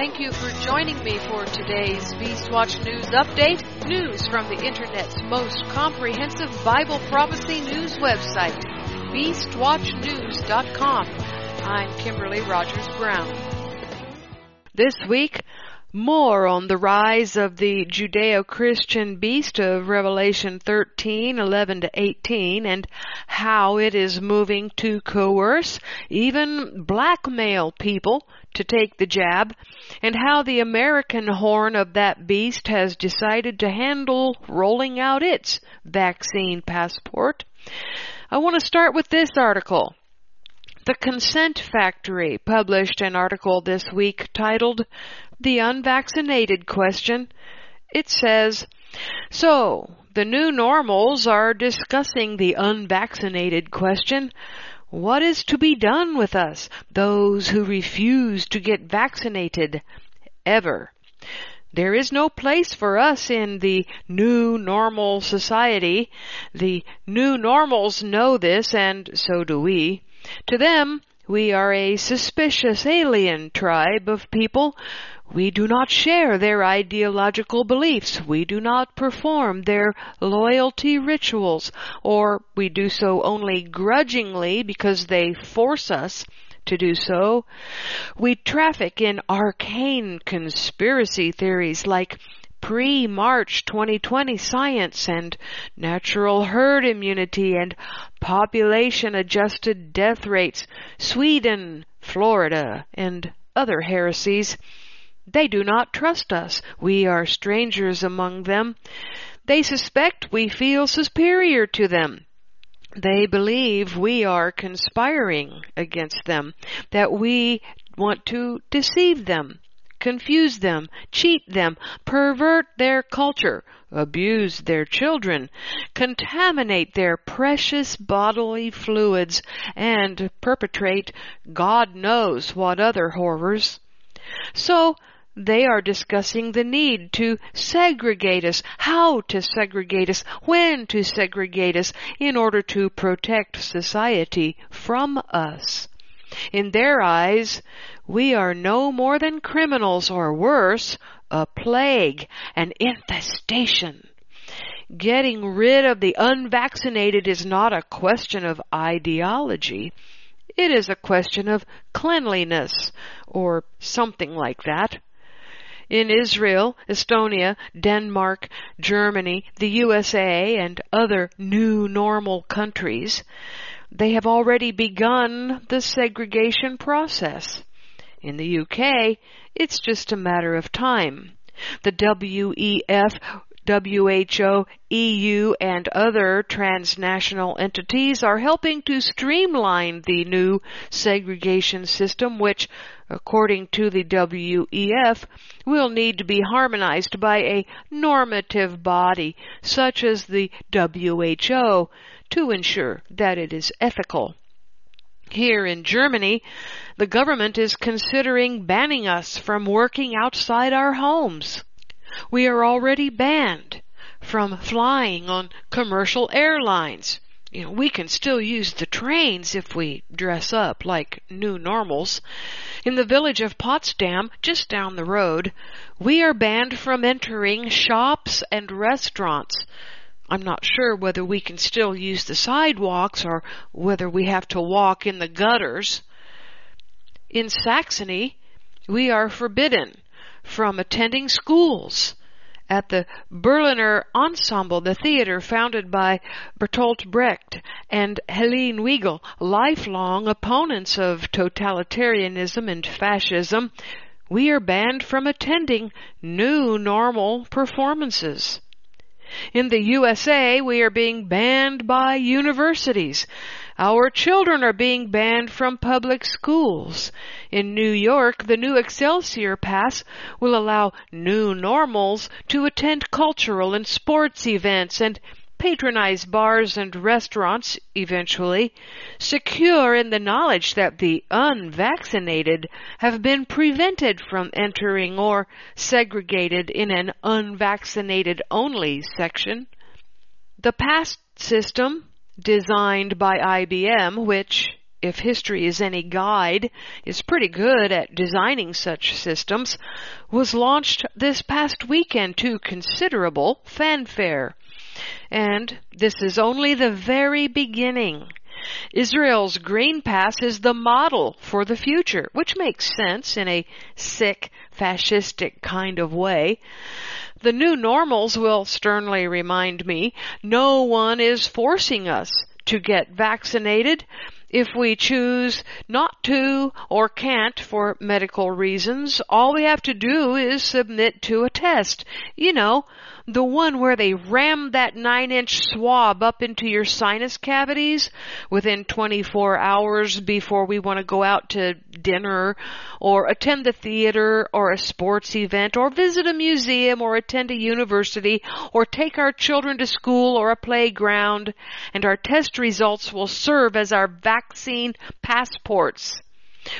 Thank you for joining me for today's Beastwatch News Update. News from the Internet's most comprehensive Bible prophecy news website, BeastWatchNews.com. I'm Kimberly Rogers Brown. This week, more on the rise of the Judeo-Christian beast of Revelation 13, 11 to 18 and how it is moving to coerce, even blackmail people to take the jab and how the American horn of that beast has decided to handle rolling out its vaccine passport. I want to start with this article. The Consent Factory published an article this week titled The Unvaccinated Question. It says, So, the new normals are discussing the unvaccinated question. What is to be done with us, those who refuse to get vaccinated, ever? There is no place for us in the new normal society. The new normals know this and so do we. To them, we are a suspicious alien tribe of people. We do not share their ideological beliefs. We do not perform their loyalty rituals, or we do so only grudgingly because they force us to do so. We traffic in arcane conspiracy theories like pre-March 2020 science and natural herd immunity and population adjusted death rates, Sweden, Florida, and other heresies. They do not trust us. We are strangers among them. They suspect we feel superior to them. They believe we are conspiring against them, that we want to deceive them confuse them, cheat them, pervert their culture, abuse their children, contaminate their precious bodily fluids, and perpetrate God knows what other horrors. So, they are discussing the need to segregate us, how to segregate us, when to segregate us in order to protect society from us. In their eyes, we are no more than criminals or worse, a plague, an infestation. Getting rid of the unvaccinated is not a question of ideology. It is a question of cleanliness, or something like that. In Israel, Estonia, Denmark, Germany, the USA, and other new normal countries, they have already begun the segregation process. In the UK, it's just a matter of time. The WEF, WHO, EU, and other transnational entities are helping to streamline the new segregation system, which, according to the WEF, will need to be harmonized by a normative body such as the WHO to ensure that it is ethical. Here in Germany, the government is considering banning us from working outside our homes. We are already banned from flying on commercial airlines. You know, we can still use the trains if we dress up like new normals. In the village of Potsdam, just down the road, we are banned from entering shops and restaurants I'm not sure whether we can still use the sidewalks or whether we have to walk in the gutters. In Saxony, we are forbidden from attending schools. At the Berliner Ensemble, the theater founded by Bertolt Brecht and Helene Weigel, lifelong opponents of totalitarianism and fascism, we are banned from attending new normal performances. In the USA, we are being banned by universities. Our children are being banned from public schools. In New York, the new Excelsior Pass will allow new normals to attend cultural and sports events and patronize bars and restaurants eventually, secure in the knowledge that the unvaccinated have been prevented from entering or segregated in an unvaccinated only section. The past system, designed by IBM, which if history is any guide, is pretty good at designing such systems, was launched this past weekend to considerable fanfare. And this is only the very beginning. Israel's Green Pass is the model for the future, which makes sense in a sick, fascistic kind of way. The new normals will sternly remind me no one is forcing us to get vaccinated if we choose not to or can't for medical reasons. All we have to do is submit to a test. You know, the one where they ram that nine inch swab up into your sinus cavities within 24 hours before we want to go out to dinner or attend the theater or a sports event or visit a museum or attend a university or take our children to school or a playground and our test results will serve as our vaccine passports.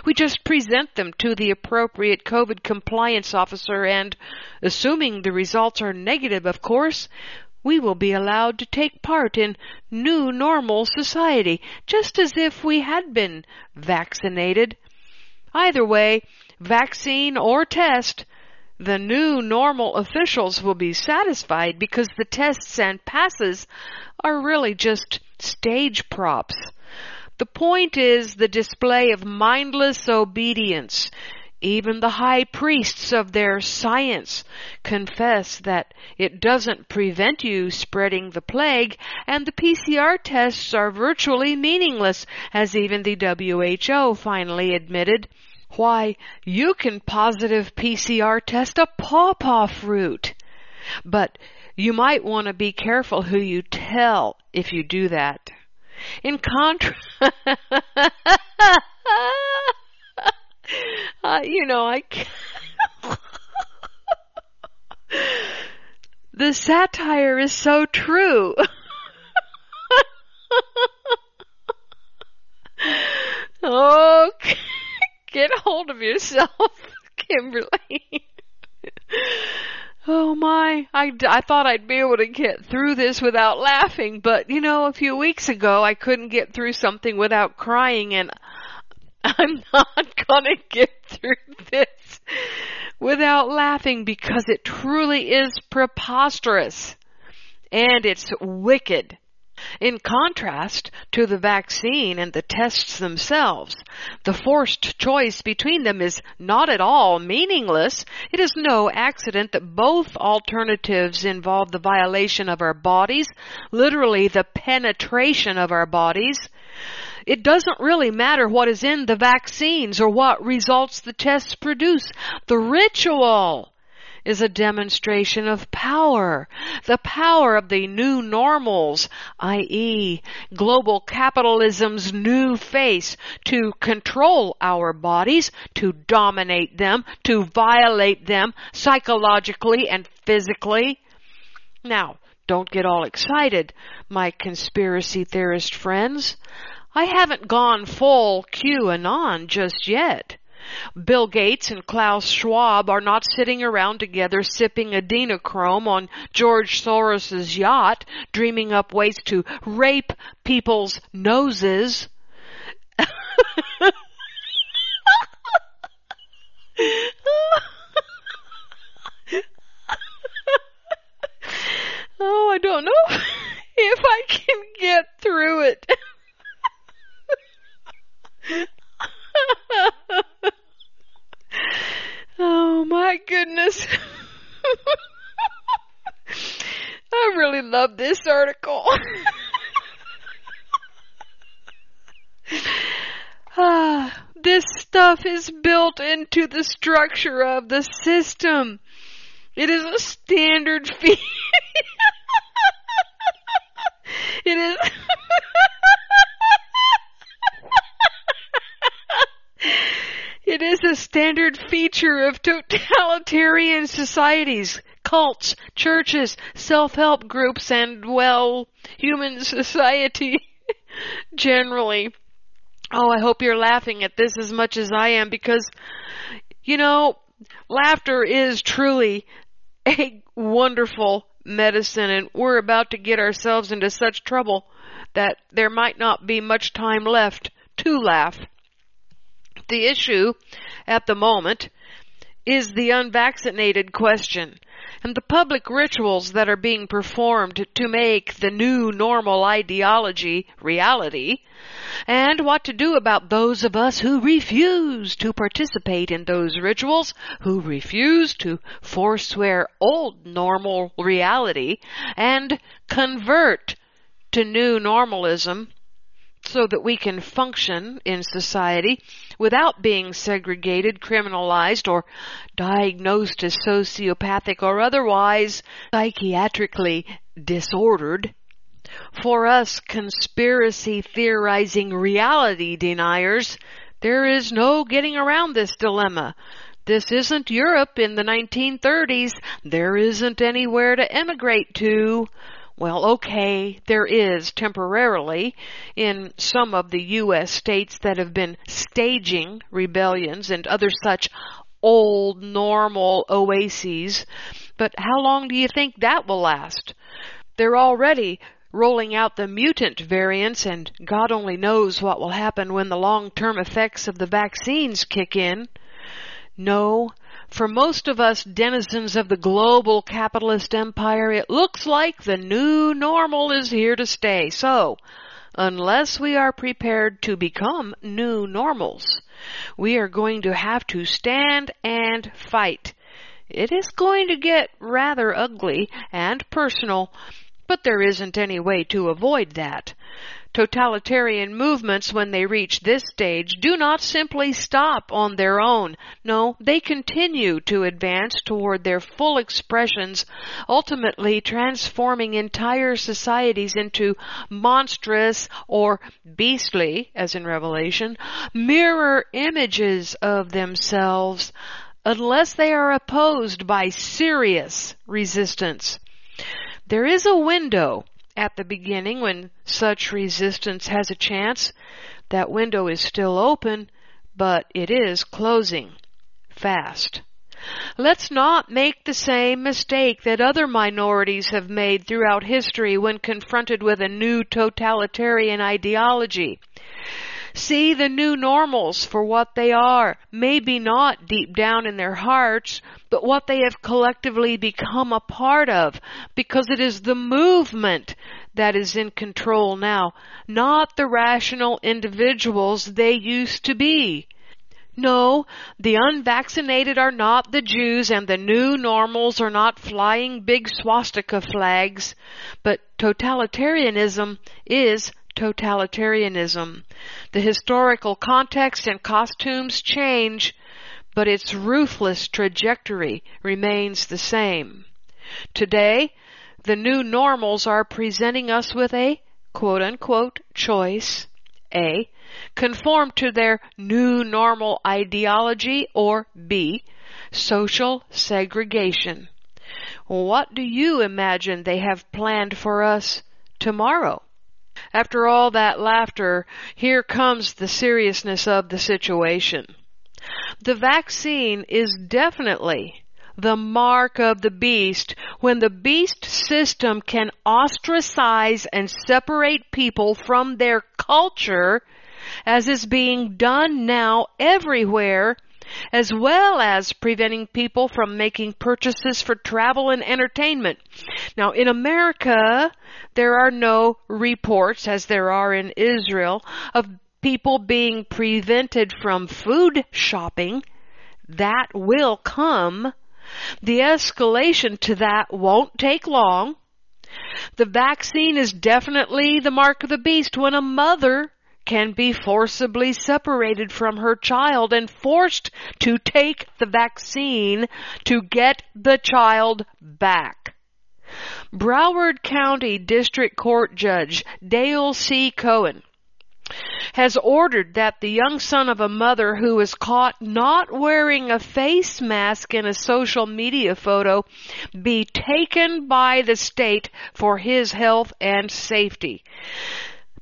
We just present them to the appropriate COVID compliance officer and, assuming the results are negative, of course, we will be allowed to take part in new normal society, just as if we had been vaccinated. Either way, vaccine or test, the new normal officials will be satisfied because the tests and passes are really just stage props. The point is the display of mindless obedience. Even the high priests of their science confess that it doesn't prevent you spreading the plague, and the PCR tests are virtually meaningless, as even the WHO finally admitted. Why, you can positive PCR test a pawpaw fruit. But you might want to be careful who you tell if you do that. In contrast, uh, you know, I. the satire is so true. oh, get hold of yourself, Kimberly. My, I, I thought I'd be able to get through this without laughing, but you know, a few weeks ago I couldn't get through something without crying and I'm not gonna get through this without laughing because it truly is preposterous and it's wicked. In contrast to the vaccine and the tests themselves, the forced choice between them is not at all meaningless. It is no accident that both alternatives involve the violation of our bodies, literally the penetration of our bodies. It doesn't really matter what is in the vaccines or what results the tests produce. The ritual is a demonstration of power. The power of the new normals, i.e. global capitalism's new face to control our bodies, to dominate them, to violate them psychologically and physically. Now, don't get all excited, my conspiracy theorist friends. I haven't gone full QAnon just yet. Bill Gates and Klaus Schwab are not sitting around together sipping adrenochrome on George Soros's yacht, dreaming up ways to rape people's noses. oh, I don't know if I can get through it. oh my goodness. I really love this article. ah, this stuff is built into the structure of the system. It is a standard fee. it is It is a standard feature of totalitarian societies, cults, churches, self-help groups, and, well, human society generally. Oh, I hope you're laughing at this as much as I am because, you know, laughter is truly a wonderful medicine and we're about to get ourselves into such trouble that there might not be much time left to laugh. The issue at the moment is the unvaccinated question and the public rituals that are being performed to make the new normal ideology reality, and what to do about those of us who refuse to participate in those rituals, who refuse to forswear old normal reality and convert to new normalism so that we can function in society without being segregated, criminalized, or diagnosed as sociopathic or otherwise psychiatrically disordered. For us conspiracy theorizing reality deniers, there is no getting around this dilemma. This isn't Europe in the 1930s. There isn't anywhere to emigrate to. Well, okay, there is temporarily in some of the U.S. states that have been staging rebellions and other such old normal oases. But how long do you think that will last? They're already rolling out the mutant variants and God only knows what will happen when the long-term effects of the vaccines kick in. No, for most of us denizens of the global capitalist empire, it looks like the new normal is here to stay. So, unless we are prepared to become new normals, we are going to have to stand and fight. It is going to get rather ugly and personal, but there isn't any way to avoid that. Totalitarian movements, when they reach this stage, do not simply stop on their own. No, they continue to advance toward their full expressions, ultimately transforming entire societies into monstrous or beastly, as in Revelation, mirror images of themselves, unless they are opposed by serious resistance. There is a window at the beginning when such resistance has a chance. That window is still open, but it is closing fast. Let's not make the same mistake that other minorities have made throughout history when confronted with a new totalitarian ideology. See the new normals for what they are, maybe not deep down in their hearts, but what they have collectively become a part of, because it is the movement that is in control now, not the rational individuals they used to be. No, the unvaccinated are not the Jews and the new normals are not flying big swastika flags, but totalitarianism is totalitarianism. The historical context and costumes change, but its ruthless trajectory remains the same. Today, the new normals are presenting us with a quote unquote choice. A. Conform to their new normal ideology or B. Social segregation. What do you imagine they have planned for us tomorrow? After all that laughter, here comes the seriousness of the situation. The vaccine is definitely the mark of the beast when the beast system can ostracize and separate people from their culture as is being done now everywhere as well as preventing people from making purchases for travel and entertainment. Now, in America, there are no reports, as there are in Israel, of people being prevented from food shopping. That will come. The escalation to that won't take long. The vaccine is definitely the mark of the beast when a mother can be forcibly separated from her child and forced to take the vaccine to get the child back. Broward County District Court Judge Dale C. Cohen has ordered that the young son of a mother who was caught not wearing a face mask in a social media photo be taken by the state for his health and safety.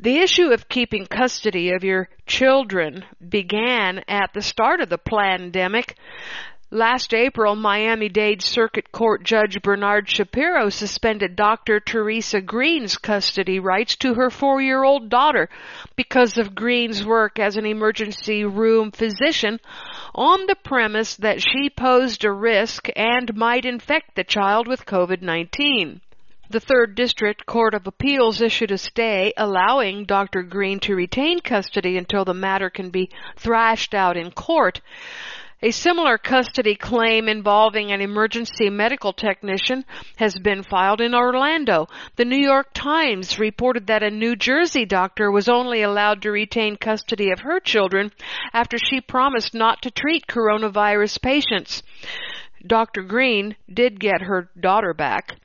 The issue of keeping custody of your children began at the start of the pandemic. Last April, Miami-Dade Circuit Court Judge Bernard Shapiro suspended Dr. Teresa Green's custody rights to her four-year-old daughter because of Green's work as an emergency room physician on the premise that she posed a risk and might infect the child with COVID-19. The Third District Court of Appeals issued a stay allowing Dr. Green to retain custody until the matter can be thrashed out in court. A similar custody claim involving an emergency medical technician has been filed in Orlando. The New York Times reported that a New Jersey doctor was only allowed to retain custody of her children after she promised not to treat coronavirus patients. Dr. Green did get her daughter back.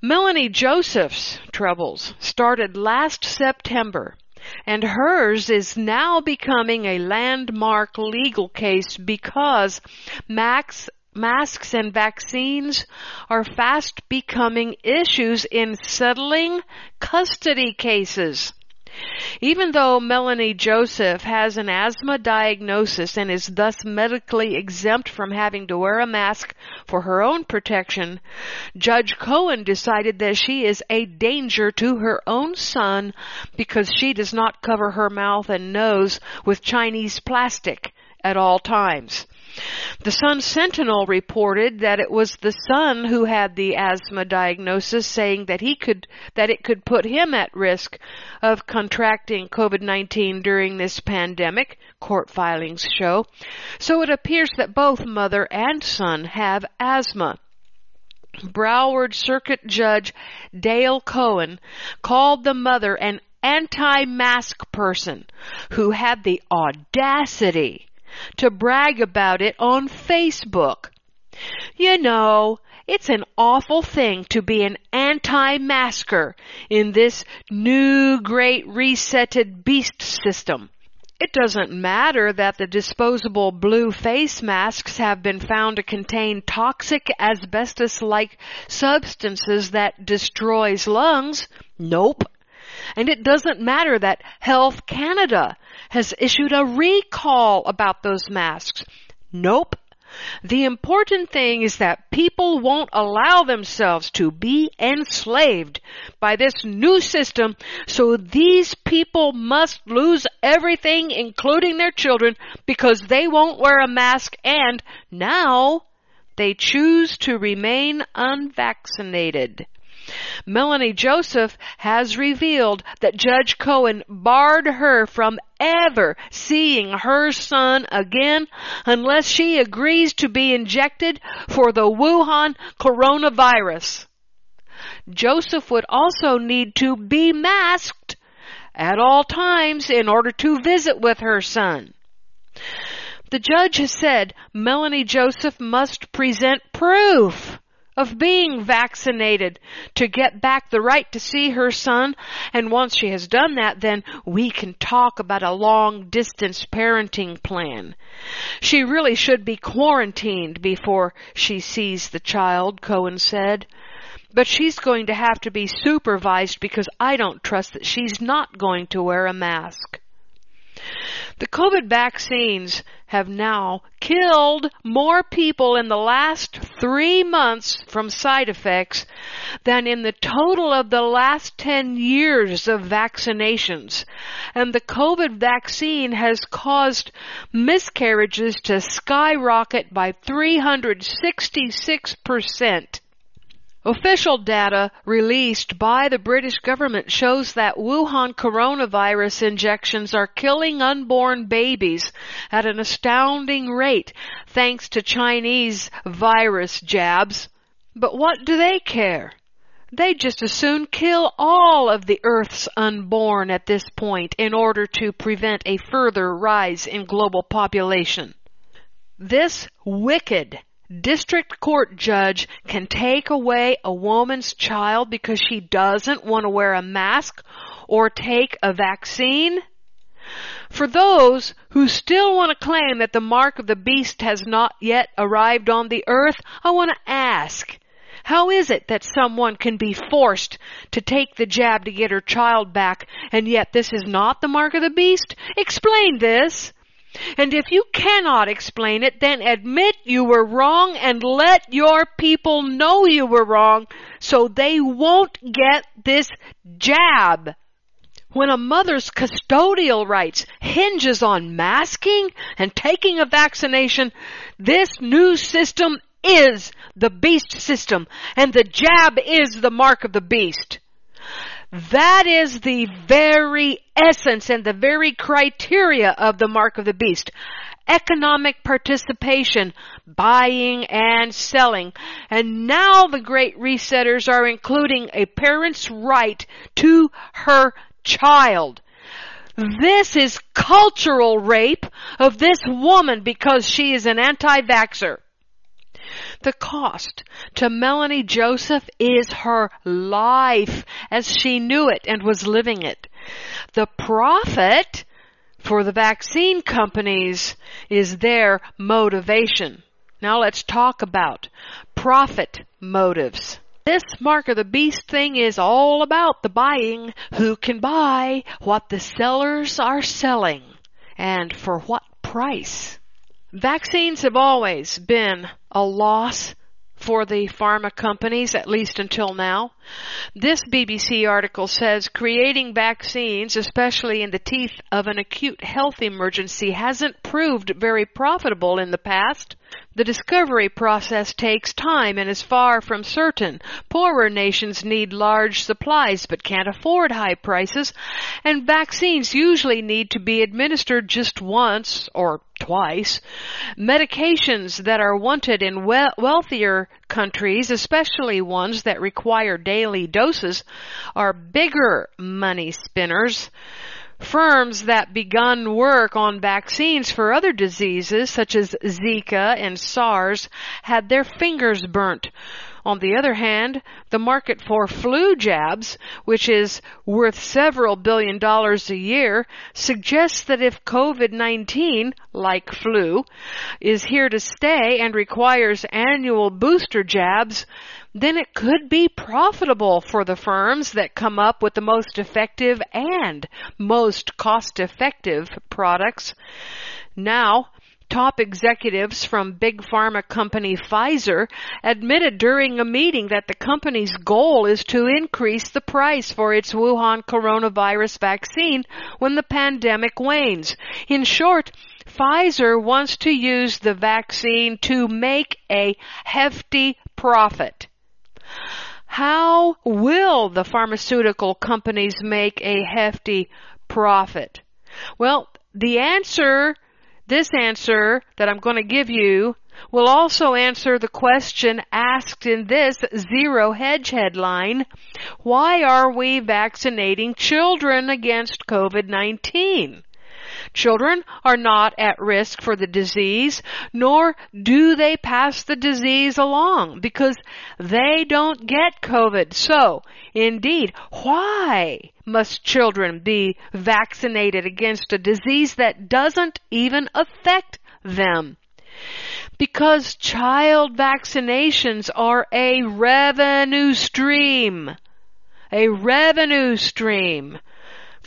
Melanie Joseph's troubles started last September and hers is now becoming a landmark legal case because max, masks and vaccines are fast becoming issues in settling custody cases. Even though Melanie Joseph has an asthma diagnosis and is thus medically exempt from having to wear a mask for her own protection, Judge Cohen decided that she is a danger to her own son because she does not cover her mouth and nose with Chinese plastic at all times. The Sun Sentinel reported that it was the son who had the asthma diagnosis saying that he could, that it could put him at risk of contracting COVID-19 during this pandemic, court filings show. So it appears that both mother and son have asthma. Broward Circuit Judge Dale Cohen called the mother an anti-mask person who had the audacity to brag about it on Facebook. You know, it's an awful thing to be an anti-masker in this new great resetted beast system. It doesn't matter that the disposable blue face masks have been found to contain toxic asbestos-like substances that destroys lungs. Nope. And it doesn't matter that Health Canada has issued a recall about those masks. Nope. The important thing is that people won't allow themselves to be enslaved by this new system, so these people must lose everything, including their children, because they won't wear a mask and now they choose to remain unvaccinated. Melanie Joseph has revealed that Judge Cohen barred her from ever seeing her son again unless she agrees to be injected for the Wuhan coronavirus. Joseph would also need to be masked at all times in order to visit with her son. The judge has said Melanie Joseph must present proof of being vaccinated to get back the right to see her son. And once she has done that, then we can talk about a long distance parenting plan. She really should be quarantined before she sees the child, Cohen said. But she's going to have to be supervised because I don't trust that she's not going to wear a mask. The COVID vaccines have now killed more people in the last three months from side effects than in the total of the last 10 years of vaccinations. And the COVID vaccine has caused miscarriages to skyrocket by 366 percent. Official data released by the British government shows that Wuhan coronavirus injections are killing unborn babies at an astounding rate thanks to Chinese virus jabs. But what do they care? They'd just as soon kill all of the Earth's unborn at this point in order to prevent a further rise in global population. This wicked district court judge can take away a woman's child because she doesn't want to wear a mask or take a vaccine? For those who still want to claim that the mark of the beast has not yet arrived on the earth, I want to ask, how is it that someone can be forced to take the jab to get her child back and yet this is not the mark of the beast? Explain this. And if you cannot explain it, then admit you were wrong and let your people know you were wrong so they won't get this jab. When a mother's custodial rights hinges on masking and taking a vaccination, this new system is the beast system and the jab is the mark of the beast. That is the very essence and the very criteria of the mark of the beast. Economic participation, buying and selling. And now the great resetters are including a parent's right to her child. This is cultural rape of this woman because she is an anti-vaxxer. The cost to Melanie Joseph is her life as she knew it and was living it. The profit for the vaccine companies is their motivation. Now let's talk about profit motives. This mark of the beast thing is all about the buying, who can buy, what the sellers are selling, and for what price. Vaccines have always been a loss for the pharma companies, at least until now. This BBC article says creating vaccines, especially in the teeth of an acute health emergency, hasn't proved very profitable in the past. The discovery process takes time and is far from certain. Poorer nations need large supplies but can't afford high prices, and vaccines usually need to be administered just once or twice. Medications that are wanted in we- wealthier countries, especially ones that require daily doses, are bigger money spinners. Firms that begun work on vaccines for other diseases such as Zika and SARS had their fingers burnt. On the other hand, the market for flu jabs, which is worth several billion dollars a year, suggests that if COVID-19, like flu, is here to stay and requires annual booster jabs, then it could be profitable for the firms that come up with the most effective and most cost effective products. Now, top executives from big pharma company Pfizer admitted during a meeting that the company's goal is to increase the price for its Wuhan coronavirus vaccine when the pandemic wanes. In short, Pfizer wants to use the vaccine to make a hefty profit. How will the pharmaceutical companies make a hefty profit? Well, the answer, this answer that I'm going to give you will also answer the question asked in this Zero Hedge headline. Why are we vaccinating children against COVID-19? Children are not at risk for the disease, nor do they pass the disease along because they don't get COVID. So, indeed, why must children be vaccinated against a disease that doesn't even affect them? Because child vaccinations are a revenue stream. A revenue stream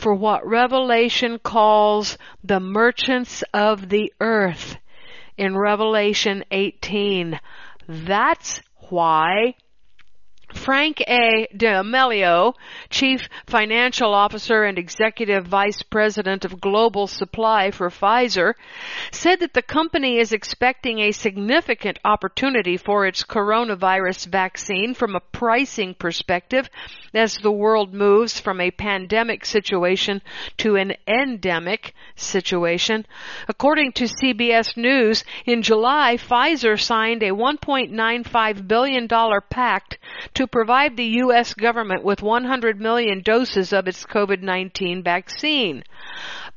for what Revelation calls the merchants of the earth in Revelation 18. That's why Frank A. D'Amelio, Chief Financial Officer and Executive Vice President of Global Supply for Pfizer, said that the company is expecting a significant opportunity for its coronavirus vaccine from a pricing perspective as the world moves from a pandemic situation to an endemic situation. According to CBS News, in July, Pfizer signed a $1.95 billion pact to provide the U.S. government with 100 million doses of its COVID-19 vaccine.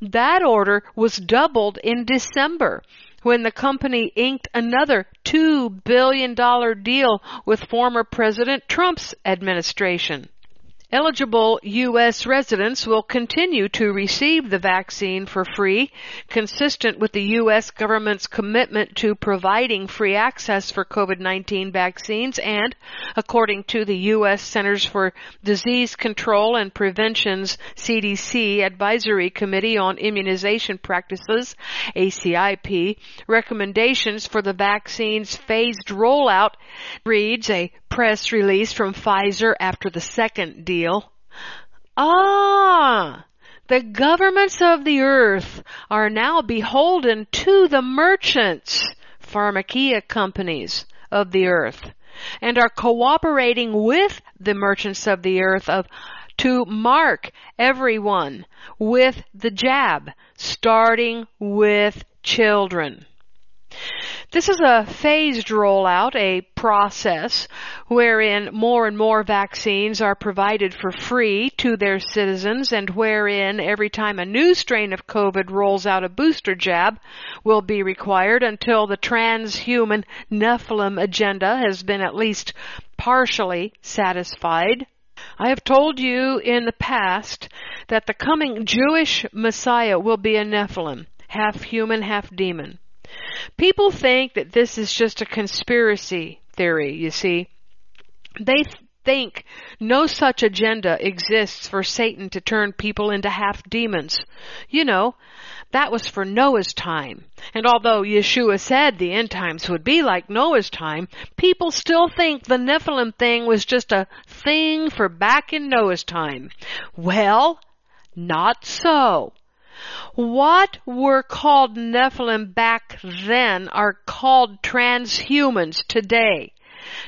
That order was doubled in December when the company inked another $2 billion deal with former President Trump's administration. Eligible U.S. residents will continue to receive the vaccine for free, consistent with the U.S. government's commitment to providing free access for COVID-19 vaccines and, according to the U.S. Centers for Disease Control and Prevention's CDC Advisory Committee on Immunization Practices, ACIP, recommendations for the vaccine's phased rollout reads a press release from Pfizer after the second deal. Ah! The governments of the earth are now beholden to the merchants, pharmakia companies of the earth, and are cooperating with the merchants of the earth of to mark everyone with the jab, starting with children. This is a phased rollout, a process wherein more and more vaccines are provided for free to their citizens and wherein every time a new strain of COVID rolls out a booster jab will be required until the transhuman Nephilim agenda has been at least partially satisfied. I have told you in the past that the coming Jewish Messiah will be a Nephilim, half human, half demon. People think that this is just a conspiracy theory, you see. They think no such agenda exists for Satan to turn people into half demons. You know, that was for Noah's time. And although Yeshua said the end times would be like Noah's time, people still think the Nephilim thing was just a thing for back in Noah's time. Well, not so. What were called Nephilim back then are called transhumans today.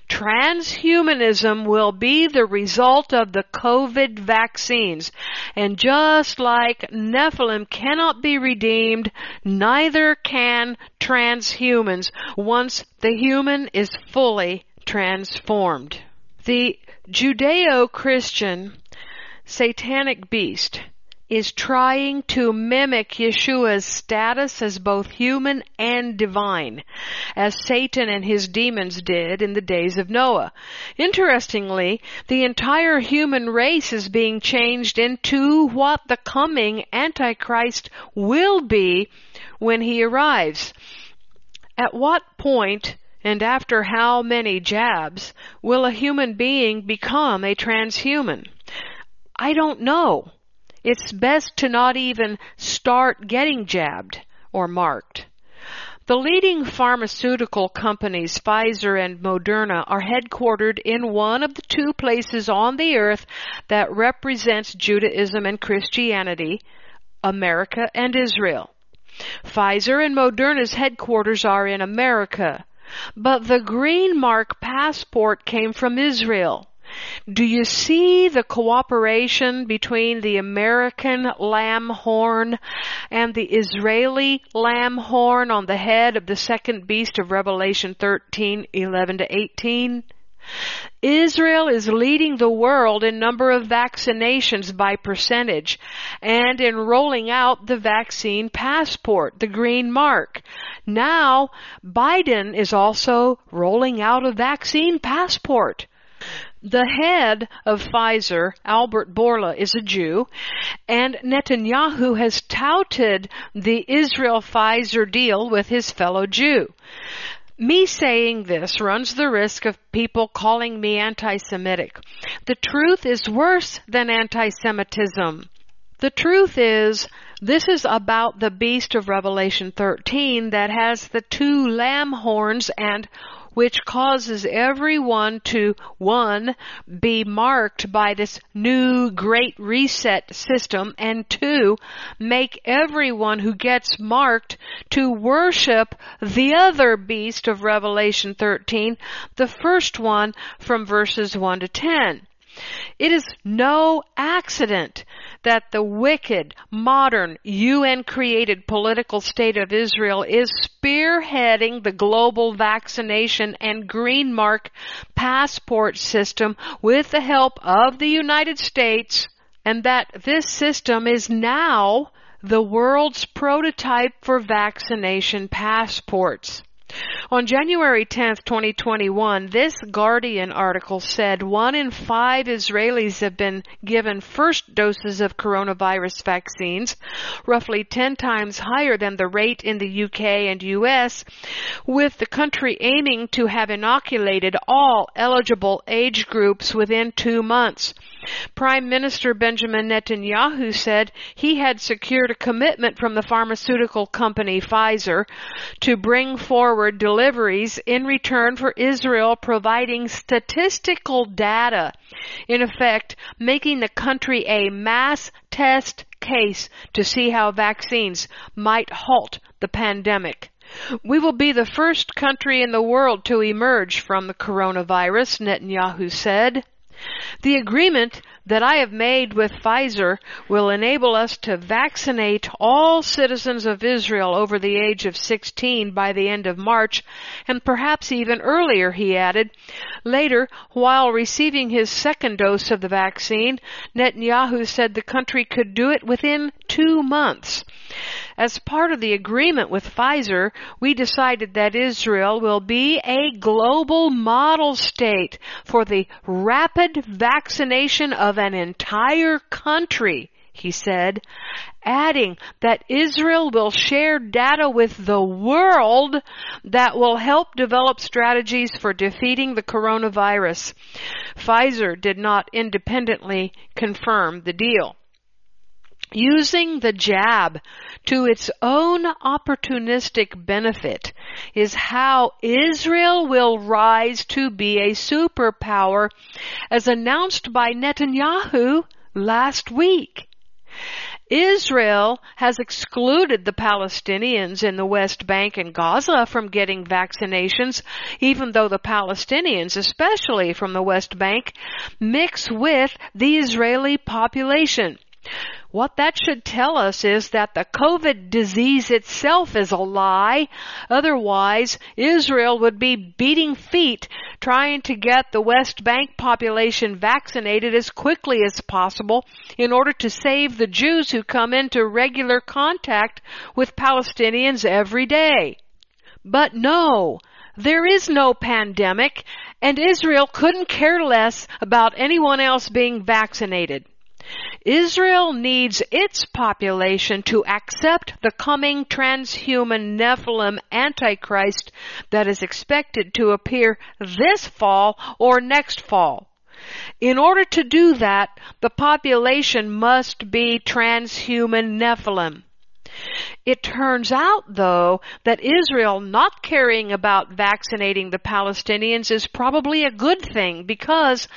Transhumanism will be the result of the COVID vaccines. And just like Nephilim cannot be redeemed, neither can transhumans once the human is fully transformed. The Judeo-Christian satanic beast is trying to mimic Yeshua's status as both human and divine, as Satan and his demons did in the days of Noah. Interestingly, the entire human race is being changed into what the coming Antichrist will be when he arrives. At what point and after how many jabs will a human being become a transhuman? I don't know. It's best to not even start getting jabbed or marked. The leading pharmaceutical companies, Pfizer and Moderna, are headquartered in one of the two places on the earth that represents Judaism and Christianity, America and Israel. Pfizer and Moderna's headquarters are in America, but the green mark passport came from Israel. Do you see the cooperation between the American lamb horn and the Israeli lamb horn on the head of the second beast of Revelation 13, 11 to 18? Israel is leading the world in number of vaccinations by percentage and in rolling out the vaccine passport, the green mark. Now, Biden is also rolling out a vaccine passport. The head of Pfizer, Albert Bourla, is a Jew, and Netanyahu has touted the Israel Pfizer deal with his fellow Jew. Me saying this runs the risk of people calling me anti-Semitic. The truth is worse than anti-Semitism. The truth is, this is about the beast of Revelation 13 that has the two lamb horns and which causes everyone to, one, be marked by this new great reset system, and two, make everyone who gets marked to worship the other beast of Revelation 13, the first one from verses 1 to 10. It is no accident that the wicked, modern, UN created political state of Israel is spearheading the global vaccination and green mark passport system with the help of the United States and that this system is now the world's prototype for vaccination passports. On January 10, 2021, this Guardian article said one in five Israelis have been given first doses of coronavirus vaccines, roughly 10 times higher than the rate in the UK and US, with the country aiming to have inoculated all eligible age groups within two months. Prime Minister Benjamin Netanyahu said he had secured a commitment from the pharmaceutical company Pfizer to bring forward deliveries in return for Israel providing statistical data, in effect making the country a mass test case to see how vaccines might halt the pandemic. We will be the first country in the world to emerge from the coronavirus, Netanyahu said. The agreement that I have made with Pfizer will enable us to vaccinate all citizens of Israel over the age of 16 by the end of March, and perhaps even earlier, he added. Later, while receiving his second dose of the vaccine, Netanyahu said the country could do it within two months. As part of the agreement with Pfizer, we decided that Israel will be a global model state for the rapid vaccination of an entire country, he said, adding that Israel will share data with the world that will help develop strategies for defeating the coronavirus. Pfizer did not independently confirm the deal. Using the jab to its own opportunistic benefit is how Israel will rise to be a superpower as announced by Netanyahu last week. Israel has excluded the Palestinians in the West Bank and Gaza from getting vaccinations, even though the Palestinians, especially from the West Bank, mix with the Israeli population. What that should tell us is that the COVID disease itself is a lie. Otherwise, Israel would be beating feet trying to get the West Bank population vaccinated as quickly as possible in order to save the Jews who come into regular contact with Palestinians every day. But no, there is no pandemic, and Israel couldn't care less about anyone else being vaccinated. Israel needs its population to accept the coming transhuman Nephilim Antichrist that is expected to appear this fall or next fall. In order to do that, the population must be transhuman Nephilim. It turns out, though, that Israel not caring about vaccinating the Palestinians is probably a good thing because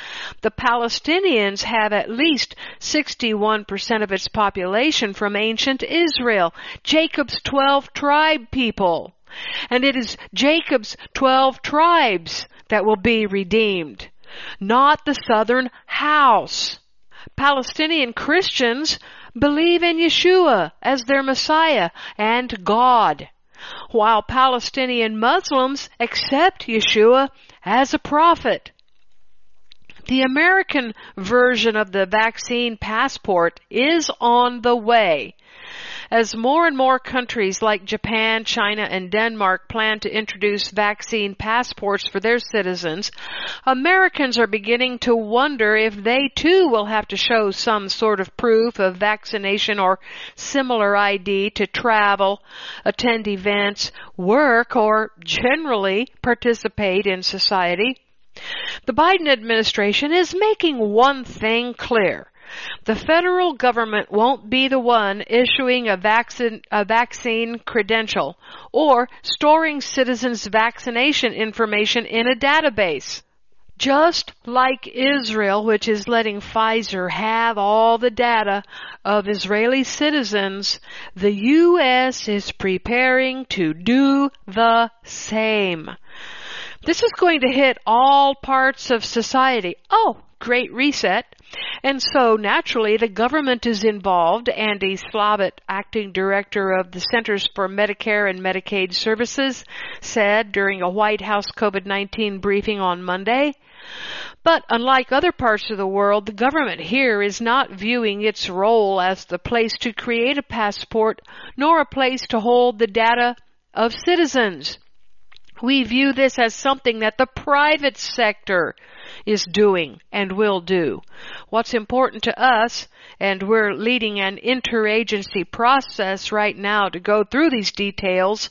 the Palestinians have at least 61% of its population from ancient Israel, Jacob's 12 tribe people. And it is Jacob's 12 tribes that will be redeemed, not the southern house. Palestinian Christians believe in Yeshua as their Messiah and God, while Palestinian Muslims accept Yeshua as a prophet. The American version of the vaccine passport is on the way. As more and more countries like Japan, China, and Denmark plan to introduce vaccine passports for their citizens, Americans are beginning to wonder if they too will have to show some sort of proof of vaccination or similar ID to travel, attend events, work, or generally participate in society. The Biden administration is making one thing clear. The federal government won't be the one issuing a vaccine, a vaccine credential or storing citizens' vaccination information in a database. Just like Israel, which is letting Pfizer have all the data of Israeli citizens, the U.S. is preparing to do the same. This is going to hit all parts of society. Oh, great reset. And so naturally the government is involved. Andy Slavitt, acting director of the Centers for Medicare and Medicaid Services, said during a White House COVID-19 briefing on Monday. But unlike other parts of the world, the government here is not viewing its role as the place to create a passport, nor a place to hold the data of citizens. We view this as something that the private sector is doing and will do. What's important to us, and we're leading an interagency process right now to go through these details,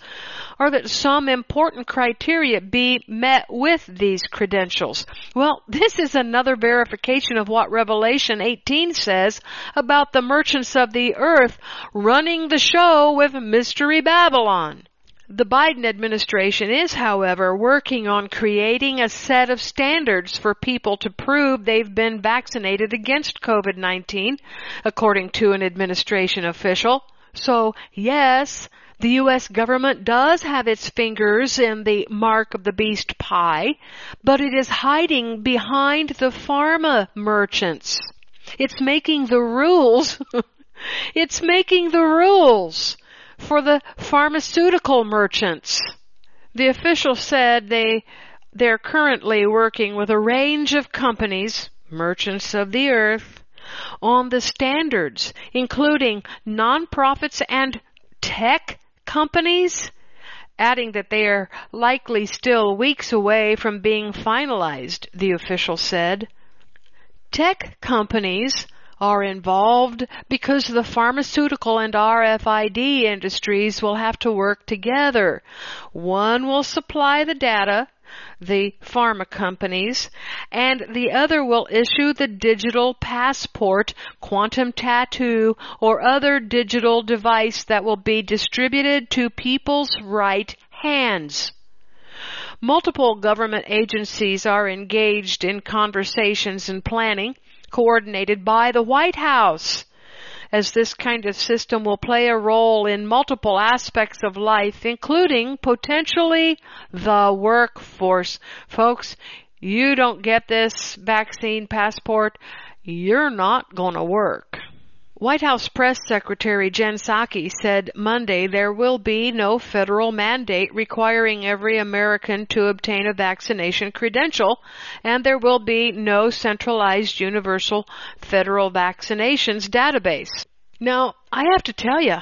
are that some important criteria be met with these credentials. Well, this is another verification of what Revelation 18 says about the merchants of the earth running the show with Mystery Babylon. The Biden administration is, however, working on creating a set of standards for people to prove they've been vaccinated against COVID-19, according to an administration official. So, yes, the U.S. government does have its fingers in the mark of the beast pie, but it is hiding behind the pharma merchants. It's making the rules. it's making the rules for the pharmaceutical merchants. The official said they they're currently working with a range of companies, merchants of the earth, on the standards, including nonprofits and tech companies, adding that they are likely still weeks away from being finalized, the official said. Tech companies are involved because the pharmaceutical and RFID industries will have to work together. One will supply the data, the pharma companies, and the other will issue the digital passport, quantum tattoo, or other digital device that will be distributed to people's right hands. Multiple government agencies are engaged in conversations and planning coordinated by the White House as this kind of system will play a role in multiple aspects of life, including potentially the workforce. Folks, you don't get this vaccine passport, you're not gonna work. White House Press Secretary Jen Psaki said Monday there will be no federal mandate requiring every American to obtain a vaccination credential, and there will be no centralized universal federal vaccinations database. Now, I have to tell you,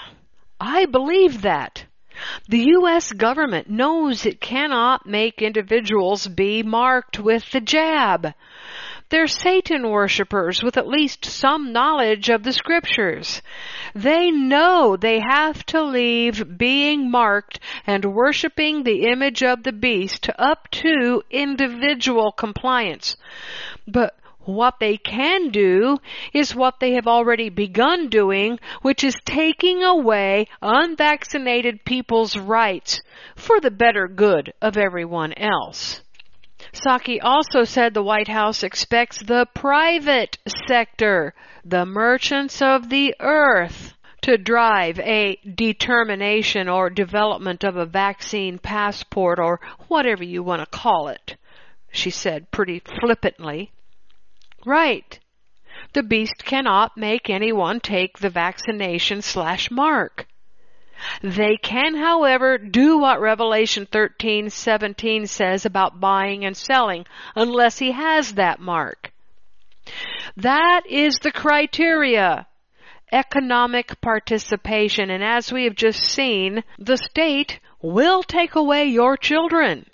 I believe that. The U.S. government knows it cannot make individuals be marked with the jab. They're Satan worshippers with at least some knowledge of the scriptures. They know they have to leave being marked and worshiping the image of the beast up to individual compliance. But what they can do is what they have already begun doing, which is taking away unvaccinated people's rights for the better good of everyone else. Psaki also said the White House expects the private sector, the merchants of the earth, to drive a determination or development of a vaccine passport or whatever you want to call it, she said pretty flippantly. Right. The beast cannot make anyone take the vaccination slash mark. They can, however, do what Revelation 13:17 says about buying and selling unless he has that mark. That is the criteria. Economic participation. And as we have just seen, the state will take away your children.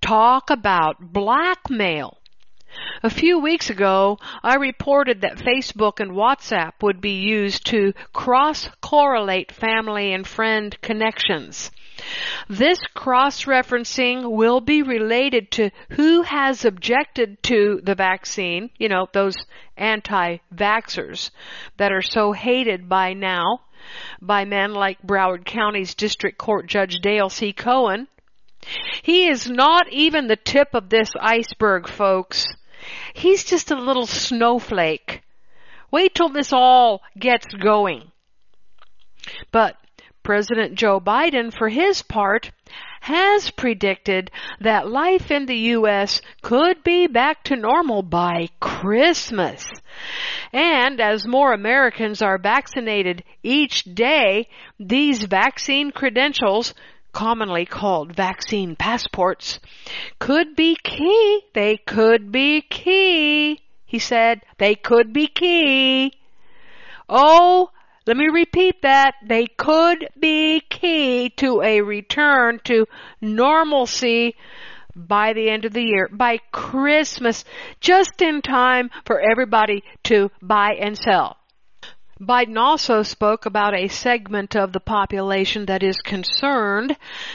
Talk about blackmail. A few weeks ago, I reported that Facebook and WhatsApp would be used to cross-correlate family and friend connections. This cross-referencing will be related to who has objected to the vaccine, you know, those anti-vaxxers that are so hated by now by men like Broward County's District Court Judge Dale C. Cohen. He is not even the tip of this iceberg, folks. He's just a little snowflake. Wait till this all gets going. But President Joe Biden, for his part, has predicted that life in the U.S. could be back to normal by Christmas. And as more Americans are vaccinated each day, these vaccine credentials commonly called vaccine passports, could be key. They could be key. He said they could be key. Oh, Let me repeat that. They could be key to a return to normalcy by the end of the year, by Christmas, just in time for everybody to buy and sell. Biden also spoke about a segment of the population that is concerned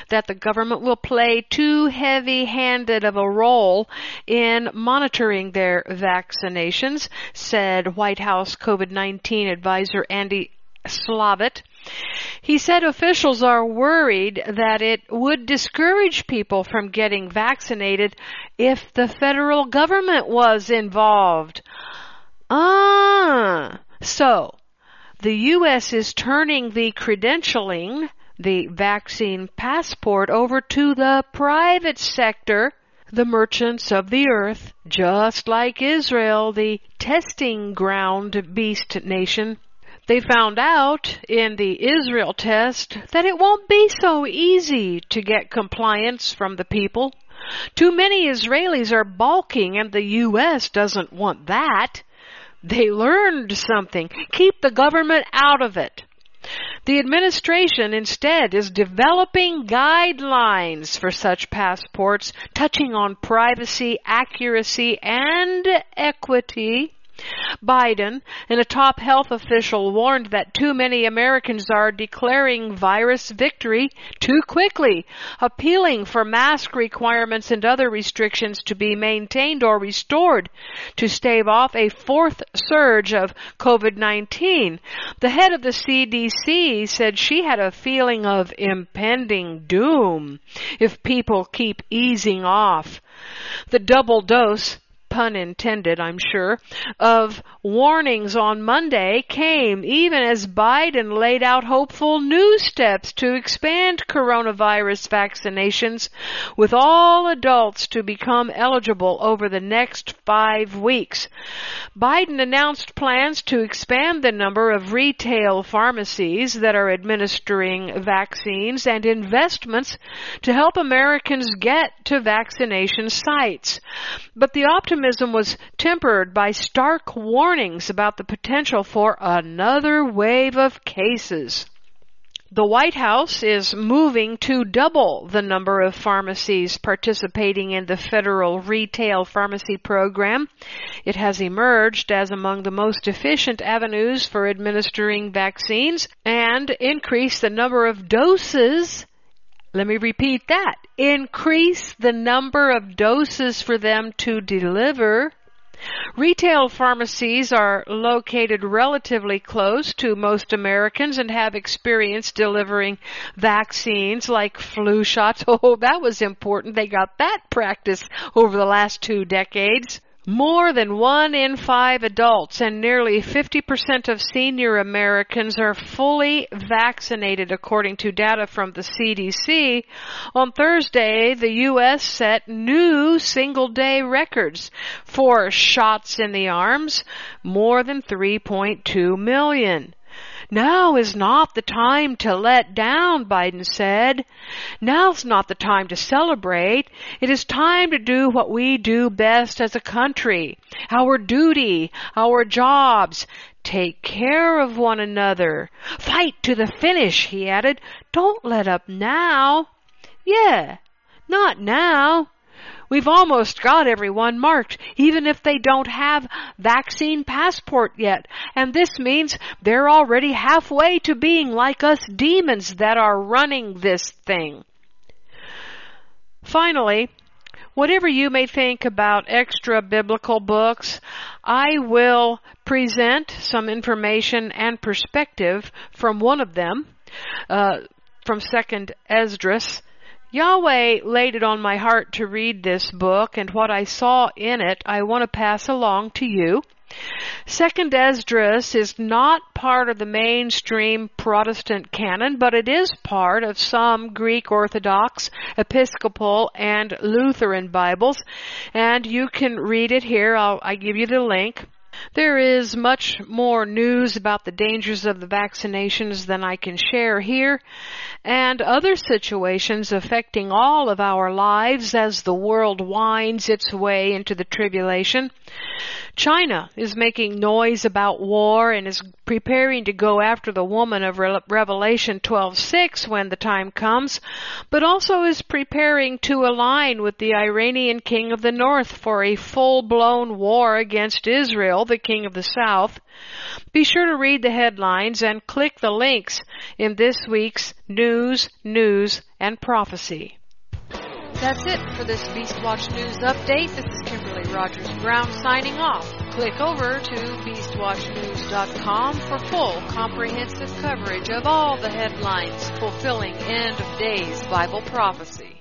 that the government will play too heavy-handed of a role in monitoring their vaccinations, said White House COVID-19 advisor Andy Slavitt. He said officials are worried that it would discourage people from getting vaccinated if the federal government was involved. Ah, so the U.S. is turning the credentialing, the vaccine passport, over to the private sector, the merchants of the earth, just like Israel, the testing ground beast nation. They found out in the Israel test that it won't be so easy to get compliance from the people. Too many Israelis are balking and the U.S. doesn't want that. They learned something. Keep the government out of it. The administration instead is developing guidelines for such passports touching on privacy, accuracy, and equity Biden and a top health official warned that too many Americans are declaring virus victory too quickly, appealing for mask requirements and other restrictions to be maintained or restored to stave off a fourth surge of COVID-19. The head of the CDC said she had a feeling of impending doom if people keep easing off. The double dose pun intended, I'm sure, of warnings on Monday came even as Biden laid out hopeful new steps to expand coronavirus vaccinations with all adults to become eligible over the next five weeks. Biden announced plans to expand the number of retail pharmacies that are administering vaccines and investments to help Americans get to vaccination sites. But the optimism optimism was tempered by stark warnings about the potential for another wave of cases. The White House is moving to double the number of pharmacies participating in the federal retail pharmacy program. It has emerged as among the most efficient avenues for administering vaccines and increase the number of doses let me repeat that. Increase the number of doses for them to deliver. Retail pharmacies are located relatively close to most Americans and have experience delivering vaccines like flu shots. Oh, that was important. They got that practice over the last two decades. More than one in five adults and nearly 50% of senior Americans are fully vaccinated according to data from the CDC. On Thursday, the U.S. set new single day records for shots in the arms, more than 3.2 million. Now is not the time to let down, Biden said. Now's not the time to celebrate. It is time to do what we do best as a country. Our duty, our jobs. Take care of one another. Fight to the finish, he added. Don't let up now. Yeah, not now. We've almost got everyone marked, even if they don't have vaccine passport yet. And this means they're already halfway to being like us demons that are running this thing. Finally, whatever you may think about extra biblical books, I will present some information and perspective from one of them, uh, from Second Esdras, Yahweh laid it on my heart to read this book, and what I saw in it I want to pass along to you. Second Esdras is not part of the mainstream Protestant canon, but it is part of some Greek Orthodox, Episcopal, and Lutheran Bibles, and you can read it here. I'll I give you the link. There is much more news about the dangers of the vaccinations than I can share here, and other situations affecting all of our lives as the world winds its way into the tribulation. China is making noise about war and is preparing to go after the woman of Re- Revelation 12:6 when the time comes, but also is preparing to align with the Iranian king of the north for a full-blown war against Israel, the king of the south. Be sure to read the headlines and click the links in this week's news, news, and prophecy. That's it for this Beastwatch News update. This is Kimberly Rogers Brown signing off. Click over to beastwatchnews.com for full comprehensive coverage of all the headlines fulfilling end of days Bible prophecy.